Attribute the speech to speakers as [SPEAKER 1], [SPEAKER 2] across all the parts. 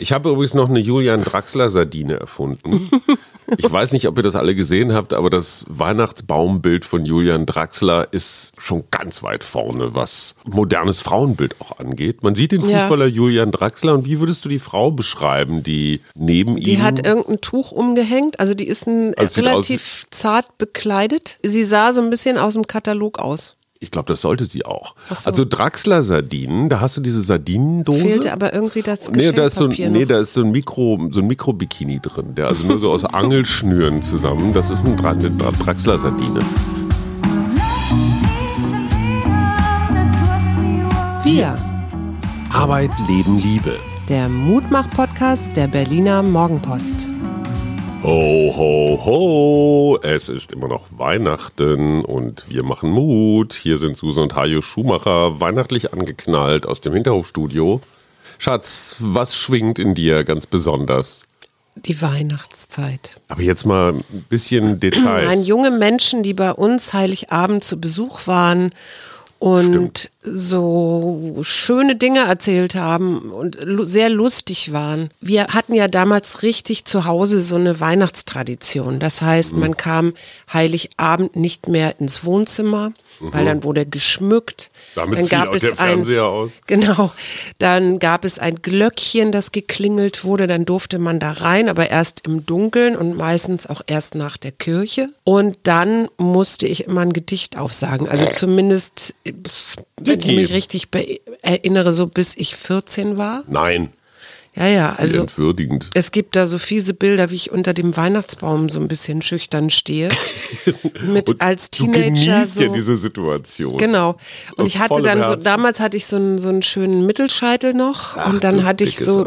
[SPEAKER 1] Ich habe übrigens noch eine Julian Draxler Sardine erfunden. Ich weiß nicht, ob ihr das alle gesehen habt, aber das Weihnachtsbaumbild von Julian Draxler ist schon ganz weit vorne, was modernes Frauenbild auch angeht. Man sieht den Fußballer ja. Julian Draxler und wie würdest du die Frau beschreiben, die neben
[SPEAKER 2] die ihm... Die hat irgendein Tuch umgehängt, also die ist ein also relativ zart bekleidet. Sie sah so ein bisschen aus dem Katalog aus.
[SPEAKER 1] Ich glaube, das sollte sie auch. So. Also Draxler Sardinen, da hast du diese Sardinendose.
[SPEAKER 2] Fehlte aber irgendwie das
[SPEAKER 1] nee, da ist so, Nee, da ist so ein Mikro, so ein Mikrobikini drin, der also nur so aus Angelschnüren zusammen. Das ist ein Dra eine Draxler Sardine.
[SPEAKER 2] Wir.
[SPEAKER 1] Arbeit, Leben, Liebe.
[SPEAKER 2] Der Mutmach-Podcast der Berliner Morgenpost.
[SPEAKER 1] Ho, ho, ho! Es ist immer noch Weihnachten und wir machen Mut. Hier sind Susan und Hajo Schumacher weihnachtlich angeknallt aus dem Hinterhofstudio. Schatz, was schwingt in dir ganz besonders?
[SPEAKER 2] Die Weihnachtszeit.
[SPEAKER 1] Aber jetzt mal ein bisschen Details.
[SPEAKER 2] Nein, junge Menschen, die bei uns Heiligabend zu Besuch waren und Stimmt. so schöne Dinge erzählt haben und sehr lustig waren. Wir hatten ja damals richtig zu Hause so eine Weihnachtstradition. Das heißt, man kam Heiligabend nicht mehr ins Wohnzimmer, mhm. weil dann wurde geschmückt.
[SPEAKER 1] Damit dann gab es ein, aus.
[SPEAKER 2] Genau. Dann gab es ein Glöckchen, das geklingelt wurde. Dann durfte man da rein, aber erst im Dunkeln und meistens auch erst nach der Kirche. Und dann musste ich immer ein Gedicht aufsagen. Also zumindest, wenn ich mich richtig erinnere, so bis ich 14 war.
[SPEAKER 1] Nein.
[SPEAKER 2] Ja, ja, also
[SPEAKER 1] entwürdigend.
[SPEAKER 2] es gibt da so fiese Bilder, wie ich unter dem Weihnachtsbaum so ein bisschen schüchtern stehe. mit als Teenager
[SPEAKER 1] du so. ja diese Situation.
[SPEAKER 2] Genau. Und ich hatte dann so, damals hatte ich so einen, so einen schönen Mittelscheitel noch Ach, und dann hatte ich so,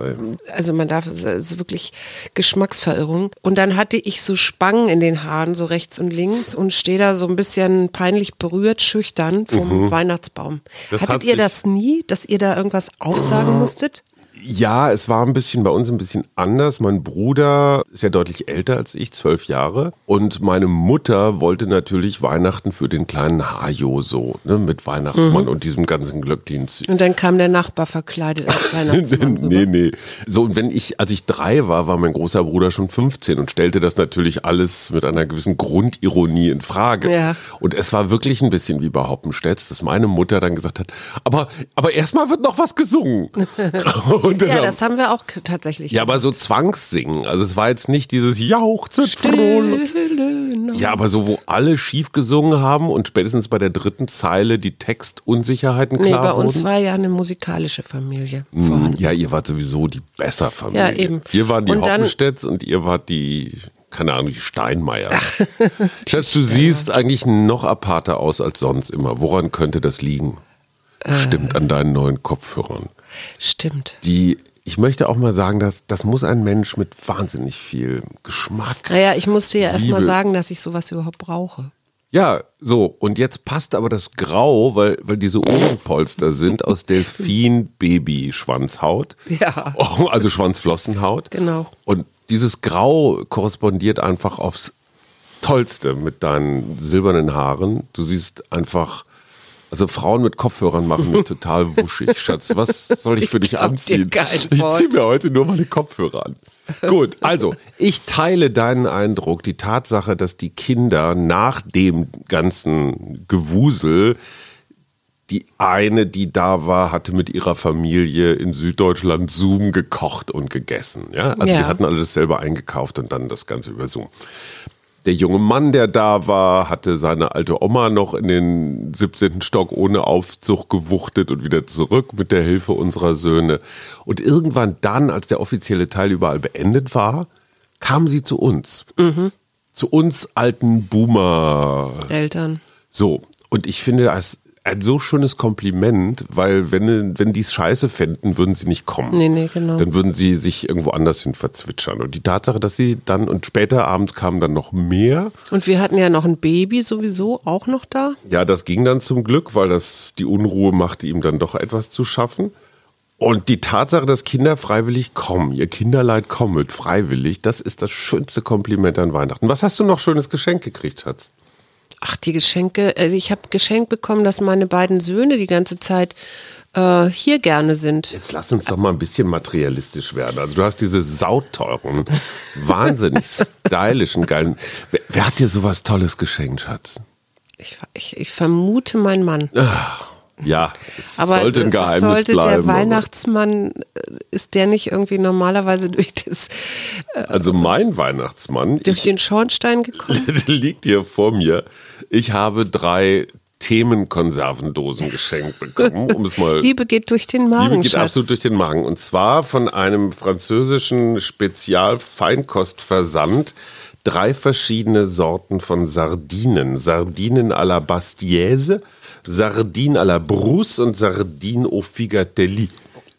[SPEAKER 2] also man darf, es ist wirklich Geschmacksverirrung. Und dann hatte ich so Spangen in den Haaren, so rechts und links und stehe da so ein bisschen peinlich berührt, schüchtern vom mhm. Weihnachtsbaum. Das Hattet ihr das nie, dass ihr da irgendwas aufsagen musstet?
[SPEAKER 1] Ja, es war ein bisschen bei uns ein bisschen anders. Mein Bruder ist ja deutlich älter als ich, zwölf Jahre. Und meine Mutter wollte natürlich Weihnachten für den kleinen Hajo so, ne, mit Weihnachtsmann mhm. und diesem ganzen Glückdienst.
[SPEAKER 2] Und dann kam der Nachbar verkleidet als Weihnachtsmann.
[SPEAKER 1] nee, nee. So, und wenn ich, als ich drei war, war mein großer Bruder schon 15 und stellte das natürlich alles mit einer gewissen Grundironie in Frage. Ja. Und es war wirklich ein bisschen wie bei Hoppenstedt, dass meine Mutter dann gesagt hat, aber, aber erstmal wird noch was gesungen.
[SPEAKER 2] ja, das haben wir auch tatsächlich.
[SPEAKER 1] Ja, aber so Zwangssingen. Also es war jetzt nicht dieses Jauchze, Ja, aber so, wo alle schief gesungen haben und spätestens bei der dritten Zeile die Textunsicherheiten klar Nee,
[SPEAKER 2] bei uns wurden. war ja eine musikalische Familie
[SPEAKER 1] hm, vorhanden. Ja, ihr wart sowieso die besser Familie. Ja, eben. Wir waren die Hoppenstedts und ihr wart die keine Ahnung, die Steinmeier. Schatz, du siehst eigentlich noch aparter aus als sonst immer. Woran könnte das liegen? Äh. Stimmt an deinen neuen Kopfhörern.
[SPEAKER 2] Stimmt.
[SPEAKER 1] Die, ich möchte auch mal sagen, dass das muss ein Mensch mit wahnsinnig viel Geschmack.
[SPEAKER 2] Naja, ich musste ja erst mal sagen, dass ich sowas überhaupt brauche.
[SPEAKER 1] Ja, so, und jetzt passt aber das Grau, weil, weil diese Ohrenpolster sind aus Delfin-Baby-Schwanzhaut.
[SPEAKER 2] Ja.
[SPEAKER 1] Also Schwanzflossenhaut.
[SPEAKER 2] Genau.
[SPEAKER 1] Und dieses Grau korrespondiert einfach aufs Tollste mit deinen silbernen Haaren. Du siehst einfach also Frauen mit Kopfhörern machen mich total wuschig, Schatz. Was soll ich für dich anziehen? Ich ziehe mir heute nur meine Kopfhörer an. Gut, also ich teile deinen Eindruck, die Tatsache, dass die Kinder nach dem ganzen Gewusel die eine, die da war, hatte mit ihrer Familie in Süddeutschland Zoom gekocht und gegessen. Ja? Also ja. die hatten alles selber eingekauft und dann das Ganze über Zoom. Der junge Mann, der da war, hatte seine alte Oma noch in den 17. Stock ohne Aufzug gewuchtet und wieder zurück mit der Hilfe unserer Söhne. Und irgendwann dann, als der offizielle Teil überall beendet war, kam sie zu uns. Mhm. Zu uns alten Boomer.
[SPEAKER 2] Eltern.
[SPEAKER 1] So. Und ich finde, als ein so schönes Kompliment, weil wenn, wenn die es scheiße fänden, würden sie nicht kommen.
[SPEAKER 2] Nee, nee, genau.
[SPEAKER 1] Dann würden sie sich irgendwo anders hin verzwitschern. Und die Tatsache, dass sie dann, und später abends kamen dann noch mehr.
[SPEAKER 2] Und wir hatten ja noch ein Baby sowieso auch noch da.
[SPEAKER 1] Ja, das ging dann zum Glück, weil das die Unruhe machte ihm dann doch etwas zu schaffen. Und die Tatsache, dass Kinder freiwillig kommen, ihr Kinderleid kommt freiwillig, das ist das schönste Kompliment an Weihnachten. Was hast du noch schönes Geschenk gekriegt, Schatz?
[SPEAKER 2] Ach, die Geschenke. Also ich habe geschenkt bekommen, dass meine beiden Söhne die ganze Zeit äh, hier gerne sind.
[SPEAKER 1] Jetzt lass uns doch mal ein bisschen materialistisch werden. Also du hast diese sauteuren, wahnsinnig stylischen, geilen. Wer, wer, hat dir sowas Tolles geschenkt, Schatz?
[SPEAKER 2] Ich, ich, ich vermute mein Mann.
[SPEAKER 1] Ach. Ja, es
[SPEAKER 2] aber
[SPEAKER 1] sollte ein Geheimnis
[SPEAKER 2] sollte
[SPEAKER 1] bleiben.
[SPEAKER 2] Der Weihnachtsmann, äh, ist der nicht irgendwie normalerweise durch das.
[SPEAKER 1] Äh, also mein Weihnachtsmann.
[SPEAKER 2] Durch ich, den Schornstein gekommen?
[SPEAKER 1] der liegt hier vor mir. Ich habe drei Themenkonservendosen geschenkt bekommen, um es mal.
[SPEAKER 2] Liebe geht durch den Magen.
[SPEAKER 1] Liebe geht Schatz. absolut durch den Magen. Und zwar von einem französischen Spezialfeinkostversand drei verschiedene Sorten von Sardinen. Sardinen à la Bastiaise, Sardine à la Brousse und Sardine au Figatelli.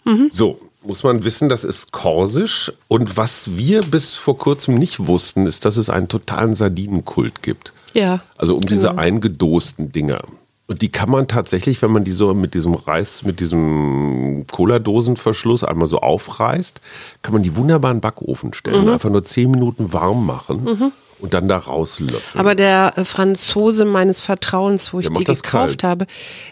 [SPEAKER 1] Mhm. So, muss man wissen, das ist korsisch. Und was wir bis vor kurzem nicht wussten, ist, dass es einen totalen Sardinenkult gibt.
[SPEAKER 2] Ja.
[SPEAKER 1] Also um genau. diese eingedosten Dinger. Und die kann man tatsächlich, wenn man die so mit diesem Reis, mit diesem Cola-Dosenverschluss einmal so aufreißt, kann man die wunderbar in den Backofen stellen. Mhm. Einfach nur zehn Minuten warm machen. Mhm. Und dann da rauslöffeln.
[SPEAKER 2] Aber der äh, Franzose meines Vertrauens, wo ich die gekauft kalt. habe,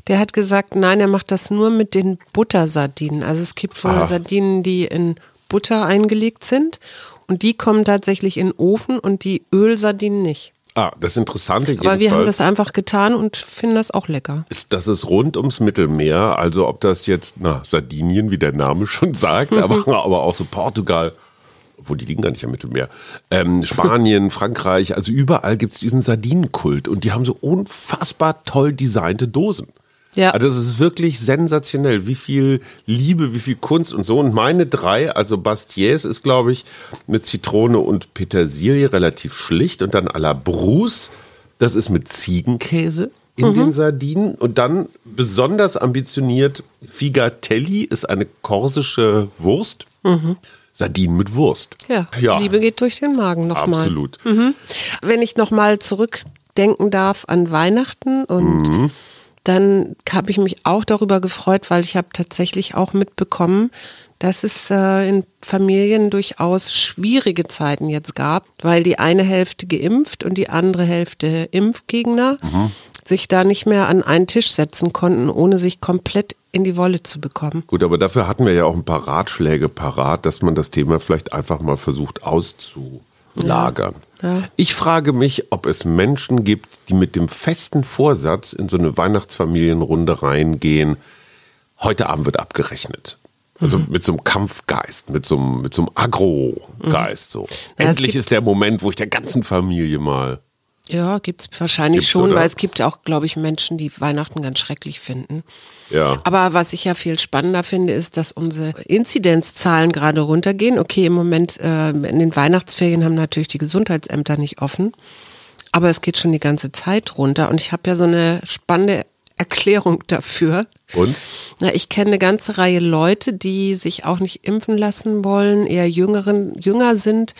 [SPEAKER 2] der hat gesagt, nein, er macht das nur mit den Buttersardinen. Also es gibt wohl Aha. Sardinen, die in Butter eingelegt sind und die kommen tatsächlich in den Ofen und die Ölsardinen nicht.
[SPEAKER 1] Ah, das Interessante
[SPEAKER 2] Aber wir haben das einfach getan und finden das auch lecker.
[SPEAKER 1] Ist, das ist rund ums Mittelmeer, also ob das jetzt, na, Sardinien, wie der Name schon sagt, aber, aber auch so Portugal, wo die liegen gar nicht am Mittelmeer, ähm, Spanien, Frankreich, also überall gibt es diesen Sardinenkult und die haben so unfassbar toll designte Dosen. Ja. Also das ist wirklich sensationell, wie viel Liebe, wie viel Kunst und so. Und meine drei, also Bastiers ist, glaube ich, mit Zitrone und Petersilie relativ schlicht. Und dann à la Bruce, das ist mit Ziegenkäse in mhm. den Sardinen. Und dann besonders ambitioniert, Figatelli ist eine korsische Wurst. Mhm. Sardinen mit Wurst.
[SPEAKER 2] Ja, ja, Liebe geht durch den Magen nochmal.
[SPEAKER 1] Absolut.
[SPEAKER 2] Mhm. Wenn ich nochmal zurückdenken darf an Weihnachten und mhm dann habe ich mich auch darüber gefreut, weil ich habe tatsächlich auch mitbekommen, dass es äh, in Familien durchaus schwierige Zeiten jetzt gab, weil die eine Hälfte geimpft und die andere Hälfte Impfgegner mhm. sich da nicht mehr an einen Tisch setzen konnten, ohne sich komplett in die Wolle zu bekommen.
[SPEAKER 1] Gut, aber dafür hatten wir ja auch ein paar Ratschläge parat, dass man das Thema vielleicht einfach mal versucht auszulagern. Ja. Ja. Ich frage mich, ob es Menschen gibt, die mit dem festen Vorsatz in so eine Weihnachtsfamilienrunde reingehen, heute Abend wird abgerechnet. Also mhm. mit so einem Kampfgeist, mit so einem, mit so einem Agro-Geist. So. Ja, Endlich ist der Moment, wo ich der ganzen Familie mal
[SPEAKER 2] ja, gibt es wahrscheinlich Gibt's, schon, oder? weil es gibt auch, glaube ich, Menschen, die Weihnachten ganz schrecklich finden.
[SPEAKER 1] Ja.
[SPEAKER 2] Aber was ich ja viel spannender finde, ist, dass unsere Inzidenzzahlen gerade runtergehen. Okay, im Moment äh, in den Weihnachtsferien haben natürlich die Gesundheitsämter nicht offen. Aber es geht schon die ganze Zeit runter. Und ich habe ja so eine spannende Erklärung dafür.
[SPEAKER 1] Und?
[SPEAKER 2] Na, ich kenne eine ganze Reihe Leute, die sich auch nicht impfen lassen wollen, eher jüngeren, jünger sind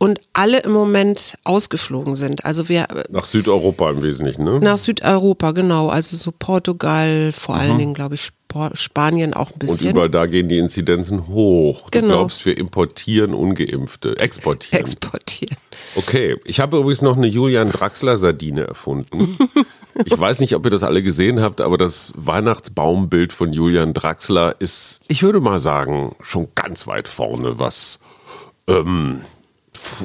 [SPEAKER 2] und alle im Moment ausgeflogen sind. Also wir
[SPEAKER 1] nach Südeuropa im Wesentlichen, ne?
[SPEAKER 2] Nach Südeuropa, genau. Also so Portugal, vor mhm. allen Dingen, glaube ich, Spanien auch ein bisschen.
[SPEAKER 1] Und überall da gehen die Inzidenzen hoch. Du genau. glaubst, wir importieren Ungeimpfte, exportieren.
[SPEAKER 2] Exportieren.
[SPEAKER 1] Okay, ich habe übrigens noch eine Julian Draxler Sardine erfunden. ich weiß nicht, ob ihr das alle gesehen habt, aber das Weihnachtsbaumbild von Julian Draxler ist, ich würde mal sagen, schon ganz weit vorne, was ähm,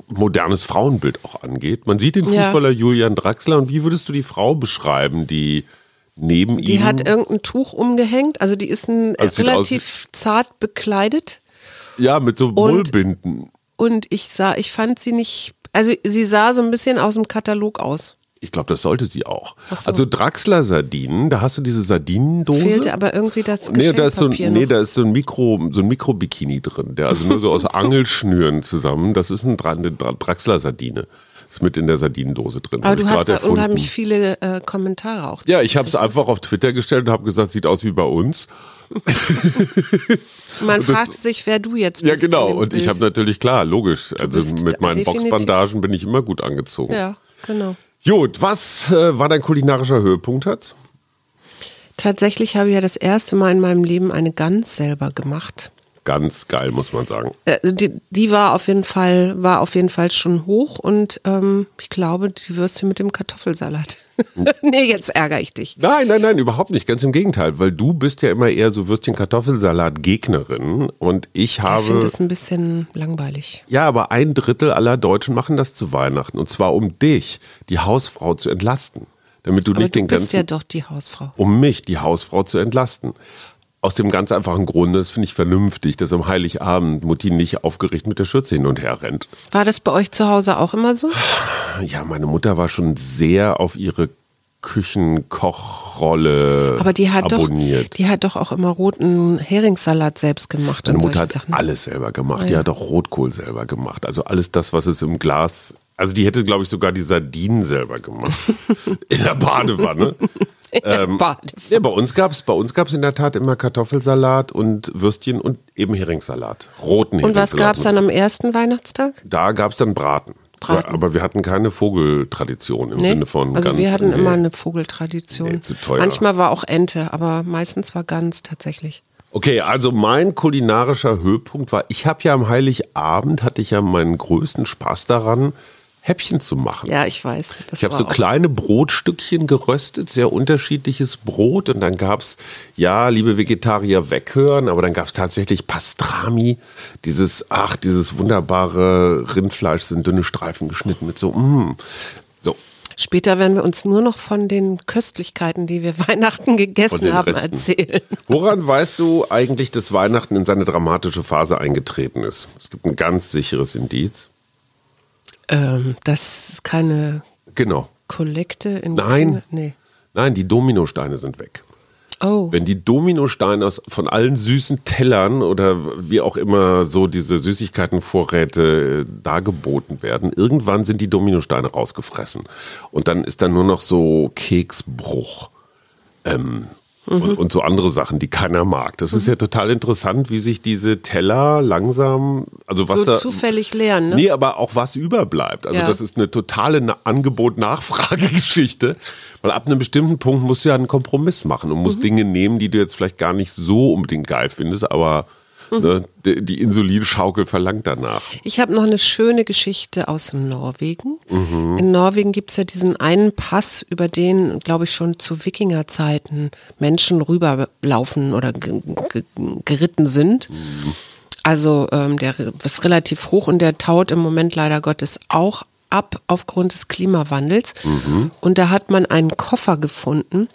[SPEAKER 1] modernes Frauenbild auch angeht. Man sieht den Fußballer ja. Julian Draxler und wie würdest du die Frau beschreiben, die neben
[SPEAKER 2] die
[SPEAKER 1] ihm...
[SPEAKER 2] Die hat irgendein Tuch umgehängt, also die ist ein also relativ zart bekleidet.
[SPEAKER 1] Ja, mit so Wollbinden.
[SPEAKER 2] Und, und ich sah, ich fand sie nicht, also sie sah so ein bisschen aus dem Katalog aus.
[SPEAKER 1] Ich glaube, das sollte sie auch. So. Also Draxler Sardinen, da hast du diese Sardinendose.
[SPEAKER 2] Fehlte aber irgendwie das
[SPEAKER 1] nee, da ist so ein, Nee, da ist so ein Mikro, so ein Mikrobikini drin, der also nur so aus Angelschnüren zusammen. Das ist ein, eine Draxler Sardine. Ist mit in der Sardinendose drin.
[SPEAKER 2] Aber du hast da erfunden. unheimlich viele äh, Kommentare auch.
[SPEAKER 1] Ja, ich habe es einfach auf Twitter gestellt und habe gesagt, sieht aus wie bei uns.
[SPEAKER 2] Man fragt sich, wer du jetzt bist.
[SPEAKER 1] Ja, genau. Und ich habe natürlich, klar, logisch. Also mit meinen definitiv. Boxbandagen bin ich immer gut angezogen.
[SPEAKER 2] Ja, genau.
[SPEAKER 1] Gut, was äh, war dein kulinarischer Höhepunkt, Hatz?
[SPEAKER 2] Tatsächlich habe ich ja das erste Mal in meinem Leben eine Gans selber gemacht.
[SPEAKER 1] Ganz geil, muss man sagen.
[SPEAKER 2] Äh, die, die, war auf jeden Fall, war auf jeden Fall schon hoch und ähm, ich glaube, die Würstchen mit dem Kartoffelsalat. nee, jetzt ärgere ich dich.
[SPEAKER 1] Nein, nein, nein, überhaupt nicht. Ganz im Gegenteil, weil du bist ja immer eher so Würstchen-Kartoffelsalat-Gegnerin und ich habe. Ich
[SPEAKER 2] finde das ein bisschen langweilig.
[SPEAKER 1] Ja, aber ein Drittel aller Deutschen machen das zu Weihnachten und zwar um dich, die Hausfrau, zu entlasten. Damit du aber nicht
[SPEAKER 2] du
[SPEAKER 1] den ganzen.
[SPEAKER 2] Du bist ja doch die Hausfrau.
[SPEAKER 1] Um mich, die Hausfrau, zu entlasten. Aus dem ganz einfachen Grunde, das finde ich vernünftig, dass am Heiligabend Mutti nicht aufgeregt mit der Schürze hin und her rennt.
[SPEAKER 2] War das bei euch zu Hause auch immer so?
[SPEAKER 1] Ja, meine Mutter war schon sehr auf ihre Küchenkochrolle
[SPEAKER 2] Aber die hat
[SPEAKER 1] abonniert.
[SPEAKER 2] Doch, die hat doch auch immer roten Heringssalat selbst gemacht.
[SPEAKER 1] Meine Mutter hat Sachen. alles selber gemacht. Ja. Die hat auch Rotkohl selber gemacht. Also alles das, was es im Glas. Also die hätte, glaube ich, sogar die Sardinen selber gemacht. In der Badewanne. Ähm, ja, bei uns gab es bei uns gab's in der Tat immer Kartoffelsalat und Würstchen und eben Heringssalat. Roten
[SPEAKER 2] Und was gab es dann am ersten Weihnachtstag?
[SPEAKER 1] Da gab es dann Braten. Braten. aber wir hatten keine Vogeltradition im nee, Sinne von
[SPEAKER 2] Also wir hatten nee. immer eine Vogeltradition. Nee, zu teuer. Manchmal war auch Ente, aber meistens war Gans tatsächlich.
[SPEAKER 1] Okay, also mein kulinarischer Höhepunkt war, ich habe ja am Heiligabend, hatte ich ja meinen größten Spaß daran, Häppchen zu machen.
[SPEAKER 2] Ja, ich weiß.
[SPEAKER 1] ich habe so kleine Brotstückchen geröstet, sehr unterschiedliches Brot. Und dann gab es, ja, liebe Vegetarier, weghören, aber dann gab es tatsächlich Pastrami. Dieses, ach, dieses wunderbare Rindfleisch sind dünne Streifen geschnitten mit so, mm, so.
[SPEAKER 2] Später werden wir uns nur noch von den Köstlichkeiten, die wir Weihnachten gegessen haben, Resten. erzählen.
[SPEAKER 1] Woran weißt du eigentlich, dass Weihnachten in seine dramatische Phase eingetreten ist? Es gibt ein ganz sicheres Indiz.
[SPEAKER 2] Ähm, das ist keine
[SPEAKER 1] genau.
[SPEAKER 2] Kollekte in
[SPEAKER 1] Nein. Nee. Nein, die Dominosteine sind weg.
[SPEAKER 2] Oh.
[SPEAKER 1] Wenn die Dominosteine aus, von allen süßen Tellern oder wie auch immer so diese Süßigkeitenvorräte äh, dargeboten werden, irgendwann sind die Dominosteine rausgefressen. Und dann ist da nur noch so Keksbruch. Ähm, Mhm. Und, und, so andere Sachen, die keiner mag. Das mhm. ist ja total interessant, wie sich diese Teller langsam, also was
[SPEAKER 2] so
[SPEAKER 1] da,
[SPEAKER 2] zufällig leeren, ne?
[SPEAKER 1] Nee, aber auch was überbleibt. Also ja. das ist eine totale Angebot-Nachfrage-Geschichte, weil ab einem bestimmten Punkt musst du ja einen Kompromiss machen und musst mhm. Dinge nehmen, die du jetzt vielleicht gar nicht so unbedingt geil findest, aber Mhm. Ne, die Insulinschaukel verlangt danach.
[SPEAKER 2] Ich habe noch eine schöne Geschichte aus Norwegen. Mhm. In Norwegen gibt es ja diesen einen Pass, über den, glaube ich, schon zu Wikingerzeiten Menschen rüberlaufen oder geritten sind. Mhm. Also ähm, der ist relativ hoch und der taut im Moment leider Gottes auch ab aufgrund des Klimawandels. Mhm. Und da hat man einen Koffer gefunden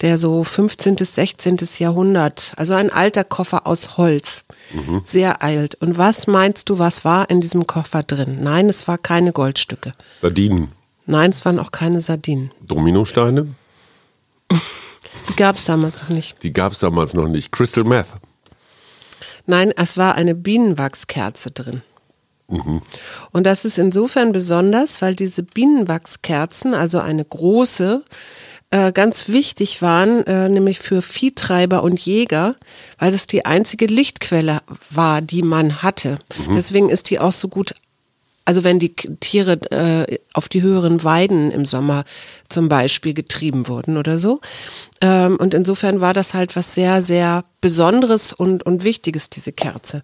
[SPEAKER 2] der so 15. bis 16. Jahrhundert, also ein alter Koffer aus Holz, mhm. sehr alt. Und was meinst du, was war in diesem Koffer drin? Nein, es war keine Goldstücke.
[SPEAKER 1] Sardinen.
[SPEAKER 2] Nein, es waren auch keine Sardinen.
[SPEAKER 1] Dominosteine?
[SPEAKER 2] Die gab es damals noch nicht.
[SPEAKER 1] Die gab es damals noch nicht. Crystal Meth.
[SPEAKER 2] Nein, es war eine Bienenwachskerze drin. Mhm. Und das ist insofern besonders, weil diese Bienenwachskerzen, also eine große, äh, ganz wichtig waren, äh, nämlich für Viehtreiber und Jäger, weil das die einzige Lichtquelle war, die man hatte. Mhm. Deswegen ist die auch so gut also wenn die Tiere äh, auf die höheren Weiden im Sommer zum Beispiel getrieben wurden oder so. Ähm, und insofern war das halt was sehr, sehr Besonderes und, und Wichtiges, diese Kerze.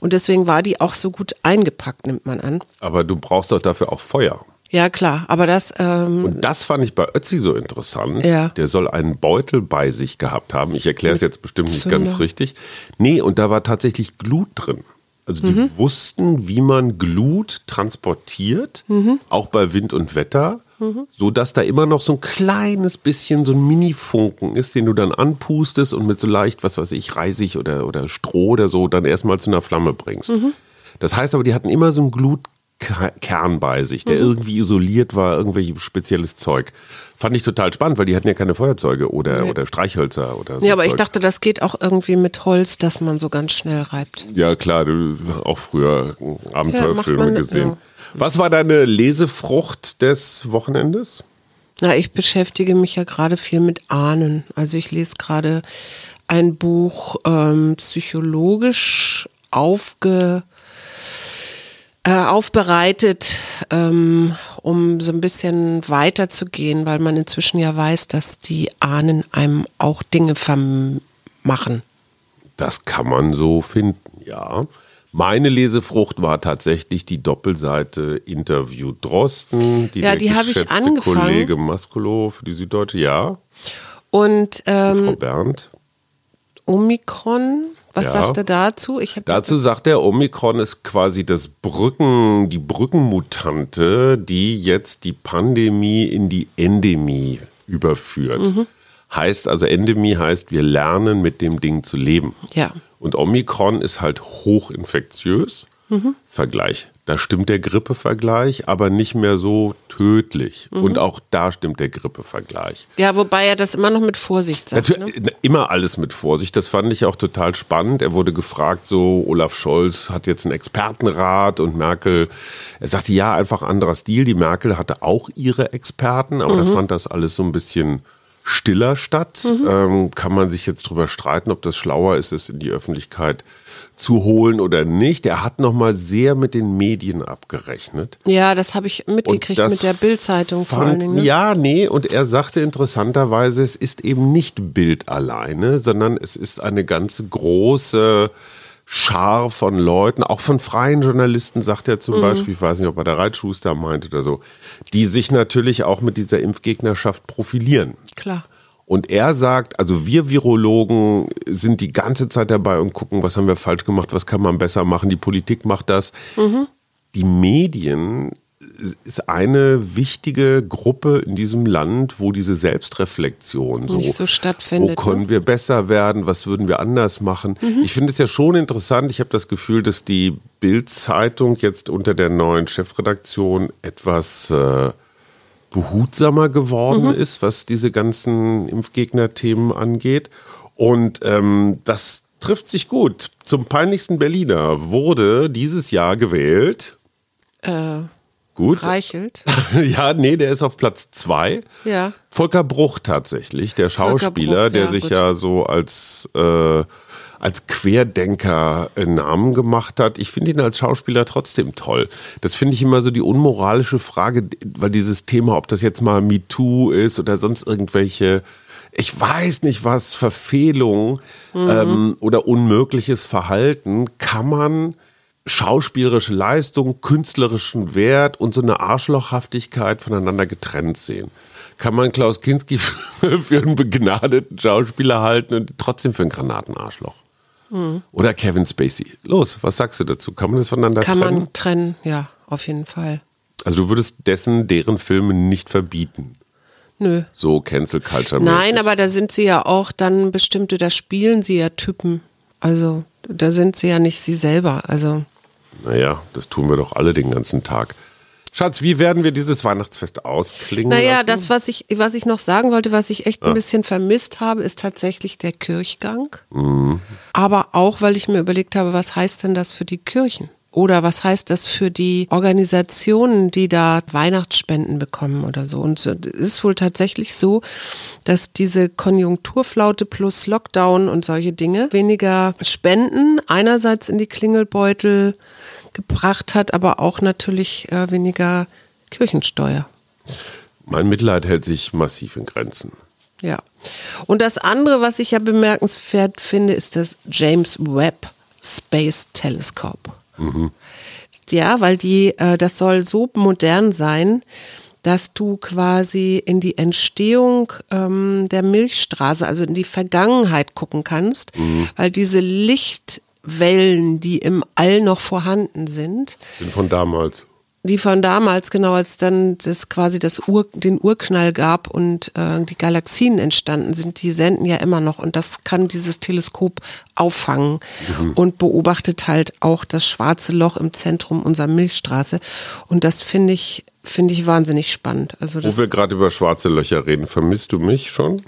[SPEAKER 2] Und deswegen war die auch so gut eingepackt, nimmt man an.
[SPEAKER 1] Aber du brauchst doch dafür auch Feuer.
[SPEAKER 2] Ja, klar, aber das. Ähm,
[SPEAKER 1] und das fand ich bei Ötzi so interessant. Ja. Der soll einen Beutel bei sich gehabt haben. Ich erkläre es jetzt bestimmt nicht Zünder. ganz richtig. Nee, und da war tatsächlich Glut drin. Also die mhm. wussten, wie man Glut transportiert, mhm. auch bei Wind und Wetter, mhm. so dass da immer noch so ein kleines bisschen so ein Mini-Funken ist, den du dann anpustest und mit so leicht, was weiß ich, Reisig oder, oder Stroh oder so dann erstmal zu einer Flamme bringst. Mhm. Das heißt aber, die hatten immer so ein Glut Kern bei sich, der mhm. irgendwie isoliert war, irgendwelches spezielles Zeug. Fand ich total spannend, weil die hatten ja keine Feuerzeuge oder, nee. oder Streichhölzer oder so.
[SPEAKER 2] Ja, aber Zeug. ich dachte, das geht auch irgendwie mit Holz, dass man so ganz schnell reibt.
[SPEAKER 1] Ja, klar, du auch früher Abenteuerfilme ja, gesehen. Ja. Was war deine Lesefrucht des Wochenendes?
[SPEAKER 2] Na, ich beschäftige mich ja gerade viel mit Ahnen. Also ich lese gerade ein Buch ähm, psychologisch aufge äh, aufbereitet, ähm, um so ein bisschen weiterzugehen, weil man inzwischen ja weiß, dass die Ahnen einem auch Dinge vermachen.
[SPEAKER 1] Das kann man so finden, ja. Meine Lesefrucht war tatsächlich die Doppelseite Interview Drosten,
[SPEAKER 2] die ja, die habe ich angefangen.
[SPEAKER 1] Kollege Maskolo für die Süddeutsche, ja.
[SPEAKER 2] Und ähm,
[SPEAKER 1] Frau Berndt.
[SPEAKER 2] Omikron, was ja. sagt er dazu?
[SPEAKER 1] dazu sagt er, Omikron ist quasi das Brücken, die Brückenmutante, die jetzt die Pandemie in die Endemie überführt. Mhm. Heißt also, Endemie heißt, wir lernen mit dem Ding zu leben.
[SPEAKER 2] Ja.
[SPEAKER 1] Und Omikron ist halt hochinfektiös. Mhm. Vergleich. Da stimmt der Grippevergleich, aber nicht mehr so tödlich. Mhm. Und auch da stimmt der Grippevergleich.
[SPEAKER 2] Ja, wobei er das immer noch mit Vorsicht sagt.
[SPEAKER 1] Natürlich, ne? Immer alles mit Vorsicht. Das fand ich auch total spannend. Er wurde gefragt, so Olaf Scholz hat jetzt einen Expertenrat und Merkel, er sagte ja, einfach anderer Stil. Die Merkel hatte auch ihre Experten, aber mhm. er fand das alles so ein bisschen stiller statt. Mhm. Ähm, kann man sich jetzt darüber streiten, ob das schlauer ist, es in die Öffentlichkeit zu holen oder nicht. Er hat nochmal sehr mit den Medien abgerechnet.
[SPEAKER 2] Ja, das habe ich mitgekriegt mit der Bildzeitung vor allen Dingen.
[SPEAKER 1] Ne? Ja, nee, und er sagte interessanterweise, es ist eben nicht Bild alleine, sondern es ist eine ganze große Schar von Leuten, auch von freien Journalisten, sagt er zum mhm. Beispiel, ich weiß nicht, ob er der Reitschuster meint oder so, die sich natürlich auch mit dieser Impfgegnerschaft profilieren.
[SPEAKER 2] Klar.
[SPEAKER 1] Und er sagt, also wir Virologen sind die ganze Zeit dabei und gucken, was haben wir falsch gemacht, was kann man besser machen. Die Politik macht das. Mhm. Die Medien ist eine wichtige Gruppe in diesem Land, wo diese Selbstreflexion
[SPEAKER 2] so, so stattfindet.
[SPEAKER 1] Wo können ne? wir besser werden? Was würden wir anders machen? Mhm. Ich finde es ja schon interessant. Ich habe das Gefühl, dass die Bild-Zeitung jetzt unter der neuen Chefredaktion etwas äh, behutsamer geworden mhm. ist, was diese ganzen Impfgegner-Themen angeht. Und ähm, das trifft sich gut. Zum peinlichsten Berliner wurde dieses Jahr gewählt.
[SPEAKER 2] Äh, gut. Reichelt.
[SPEAKER 1] ja, nee, der ist auf Platz zwei.
[SPEAKER 2] Ja.
[SPEAKER 1] Volker Bruch tatsächlich, der Schauspieler, Bruch, der ja, sich gut. ja so als äh, als Querdenker äh, Namen gemacht hat. Ich finde ihn als Schauspieler trotzdem toll. Das finde ich immer so die unmoralische Frage, weil dieses Thema, ob das jetzt mal MeToo ist oder sonst irgendwelche ich weiß nicht was, Verfehlung mhm. ähm, oder unmögliches Verhalten, kann man schauspielerische Leistung, künstlerischen Wert und so eine Arschlochhaftigkeit voneinander getrennt sehen. Kann man Klaus Kinski für einen begnadeten Schauspieler halten und trotzdem für einen Granatenarschloch? Mhm. Oder Kevin Spacey. Los, was sagst du dazu? Kann man das voneinander
[SPEAKER 2] Kann
[SPEAKER 1] trennen?
[SPEAKER 2] Kann man trennen, ja, auf jeden Fall.
[SPEAKER 1] Also du würdest dessen, deren Filme nicht verbieten?
[SPEAKER 2] Nö.
[SPEAKER 1] So Cancel Culture. -mäßig.
[SPEAKER 2] Nein, aber da sind sie ja auch dann bestimmte, da spielen sie ja Typen. Also da sind sie ja nicht sie selber. Also.
[SPEAKER 1] Naja, das tun wir doch alle den ganzen Tag. Schatz, wie werden wir dieses Weihnachtsfest ausklingen?
[SPEAKER 2] Naja,
[SPEAKER 1] lassen?
[SPEAKER 2] das, was ich, was ich noch sagen wollte, was ich echt ein ah. bisschen vermisst habe, ist tatsächlich der Kirchgang. Mhm. Aber auch, weil ich mir überlegt habe, was heißt denn das für die Kirchen? Oder was heißt das für die Organisationen, die da Weihnachtsspenden bekommen oder so? Und es ist wohl tatsächlich so, dass diese Konjunkturflaute plus Lockdown und solche Dinge weniger Spenden einerseits in die Klingelbeutel gebracht hat, aber auch natürlich äh, weniger Kirchensteuer.
[SPEAKER 1] Mein Mitleid hält sich massiv in Grenzen.
[SPEAKER 2] Ja. Und das andere, was ich ja bemerkenswert finde, ist das James Webb Space Telescope. Mhm. Ja, weil die, äh, das soll so modern sein, dass du quasi in die Entstehung ähm, der Milchstraße, also in die Vergangenheit gucken kannst, mhm. weil diese Licht Wellen, die im All noch vorhanden sind.
[SPEAKER 1] Sind von damals.
[SPEAKER 2] Die von damals, genau, als dann das quasi das Ur, den Urknall gab und äh, die Galaxien entstanden sind, die senden ja immer noch und das kann dieses Teleskop auffangen mhm. und beobachtet halt auch das schwarze Loch im Zentrum unserer Milchstraße. Und das finde ich, finde ich wahnsinnig spannend. Also
[SPEAKER 1] Wo wir gerade über schwarze Löcher reden, vermisst du mich schon?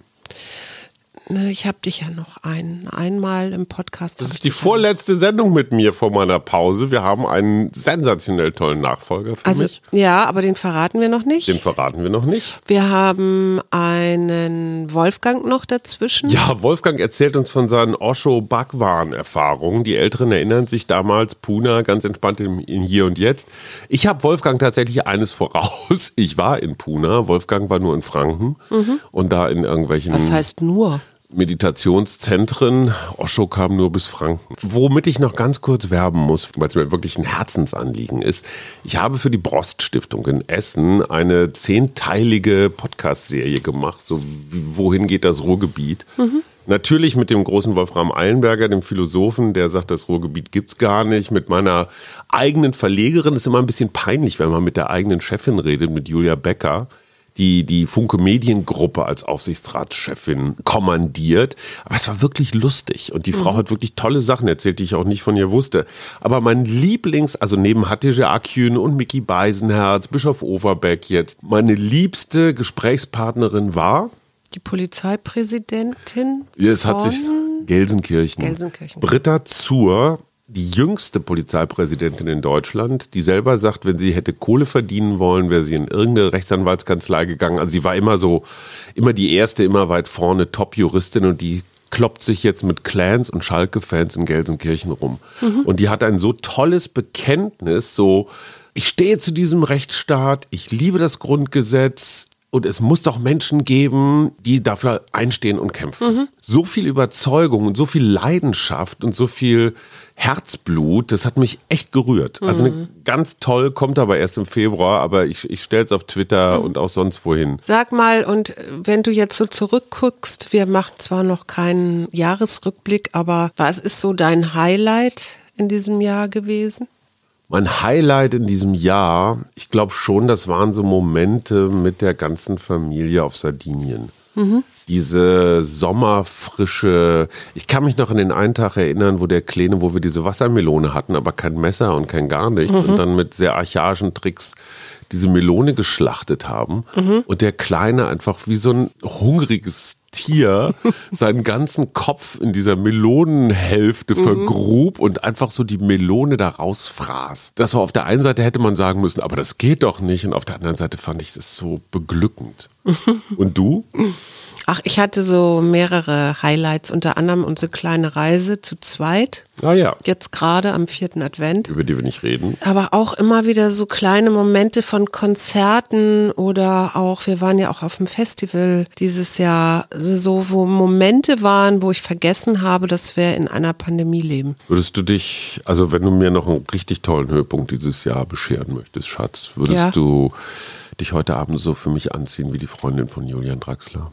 [SPEAKER 2] Ne, ich habe dich ja noch ein, einmal im Podcast.
[SPEAKER 1] Das ist die vorletzte noch. Sendung mit mir vor meiner Pause. Wir haben einen sensationell tollen Nachfolger für also, mich.
[SPEAKER 2] Ja, aber den verraten wir noch nicht.
[SPEAKER 1] Den verraten wir noch nicht.
[SPEAKER 2] Wir haben einen Wolfgang noch dazwischen.
[SPEAKER 1] Ja, Wolfgang erzählt uns von seinen Osho Bhagwan Erfahrungen. Die Älteren erinnern sich damals Puna ganz entspannt in, in Hier und Jetzt. Ich habe Wolfgang tatsächlich eines voraus. Ich war in Puna. Wolfgang war nur in Franken mhm. und da in irgendwelchen.
[SPEAKER 2] Was heißt nur?
[SPEAKER 1] Meditationszentren. Osho kam nur bis Franken. Womit ich noch ganz kurz werben muss, weil es mir wirklich ein Herzensanliegen ist. Ich habe für die Brost Stiftung in Essen eine zehnteilige Podcast-Serie gemacht, so wohin geht das Ruhrgebiet. Mhm. Natürlich mit dem großen Wolfram Eilenberger, dem Philosophen, der sagt, das Ruhrgebiet gibt's gar nicht. Mit meiner eigenen Verlegerin ist immer ein bisschen peinlich, wenn man mit der eigenen Chefin redet, mit Julia Becker die, die Funke Mediengruppe als Aufsichtsratschefin kommandiert. Aber es war wirklich lustig und die Frau mhm. hat wirklich tolle Sachen erzählt, die ich auch nicht von ihr wusste. Aber mein Lieblings, also neben Hatice Akün und Mickey Beisenherz, Bischof Overbeck jetzt, meine liebste Gesprächspartnerin war
[SPEAKER 2] die Polizeipräsidentin.
[SPEAKER 1] Ja, es hat sich Gelsenkirchen.
[SPEAKER 2] Gelsenkirchen.
[SPEAKER 1] Britta Zur die jüngste Polizeipräsidentin in Deutschland, die selber sagt, wenn sie hätte Kohle verdienen wollen, wäre sie in irgendeine Rechtsanwaltskanzlei gegangen. Also sie war immer so, immer die erste, immer weit vorne Top-Juristin und die kloppt sich jetzt mit Clans und Schalke-Fans in Gelsenkirchen rum. Mhm. Und die hat ein so tolles Bekenntnis, so, ich stehe zu diesem Rechtsstaat, ich liebe das Grundgesetz, und es muss doch Menschen geben, die dafür einstehen und kämpfen. Mhm. So viel Überzeugung und so viel Leidenschaft und so viel Herzblut, das hat mich echt gerührt. Also mhm. Also ganz toll, kommt aber erst im Februar, aber ich, ich stelle es auf Twitter mhm. und auch sonst wohin.
[SPEAKER 2] Sag mal, und wenn du jetzt so zurückguckst, wir machen zwar noch keinen Jahresrückblick, aber was ist so dein Highlight in diesem Jahr gewesen?
[SPEAKER 1] Mein Highlight in diesem Jahr, ich glaube schon, das waren so Momente mit der ganzen Familie auf Sardinien. Mhm. Diese sommerfrische, ich kann mich noch an den einen Tag erinnern, wo der Kleine, wo wir diese Wassermelone hatten, aber kein Messer und kein gar nichts mhm. und dann mit sehr archaischen Tricks diese Melone geschlachtet haben mhm. und der Kleine einfach wie so ein hungriges Tier seinen ganzen Kopf in dieser Melonenhälfte mhm. vergrub und einfach so die Melone da rausfraß. Das war auf der einen Seite hätte man sagen müssen, aber das geht doch nicht. Und auf der anderen Seite fand ich das so beglückend. Und du?
[SPEAKER 2] Ach, ich hatte so mehrere Highlights, unter anderem unsere kleine Reise zu zweit.
[SPEAKER 1] Ah ja.
[SPEAKER 2] Jetzt gerade am vierten Advent.
[SPEAKER 1] Über die wir nicht reden.
[SPEAKER 2] Aber auch immer wieder so kleine Momente von Konzerten oder auch, wir waren ja auch auf dem Festival dieses Jahr, so wo Momente waren, wo ich vergessen habe, dass wir in einer Pandemie leben.
[SPEAKER 1] Würdest du dich, also wenn du mir noch einen richtig tollen Höhepunkt dieses Jahr bescheren möchtest, Schatz, würdest ja. du dich heute Abend so für mich anziehen wie die Freundin von Julian Draxler?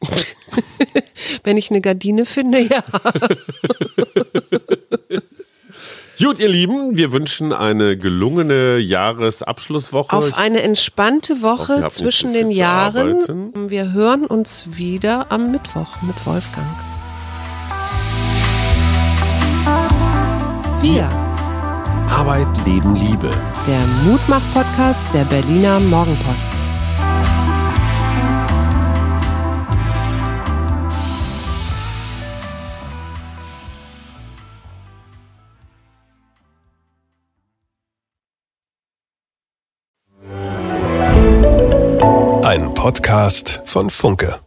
[SPEAKER 2] Wenn ich eine Gardine finde, ja.
[SPEAKER 1] Gut, ihr Lieben, wir wünschen eine gelungene Jahresabschlusswoche.
[SPEAKER 2] Auf eine entspannte Woche zwischen den Jahren. Wir hören uns wieder am Mittwoch mit Wolfgang. Wir.
[SPEAKER 1] Arbeit, Leben, Liebe.
[SPEAKER 2] Der Mutmach-Podcast der Berliner Morgenpost.
[SPEAKER 3] Podcast von Funke.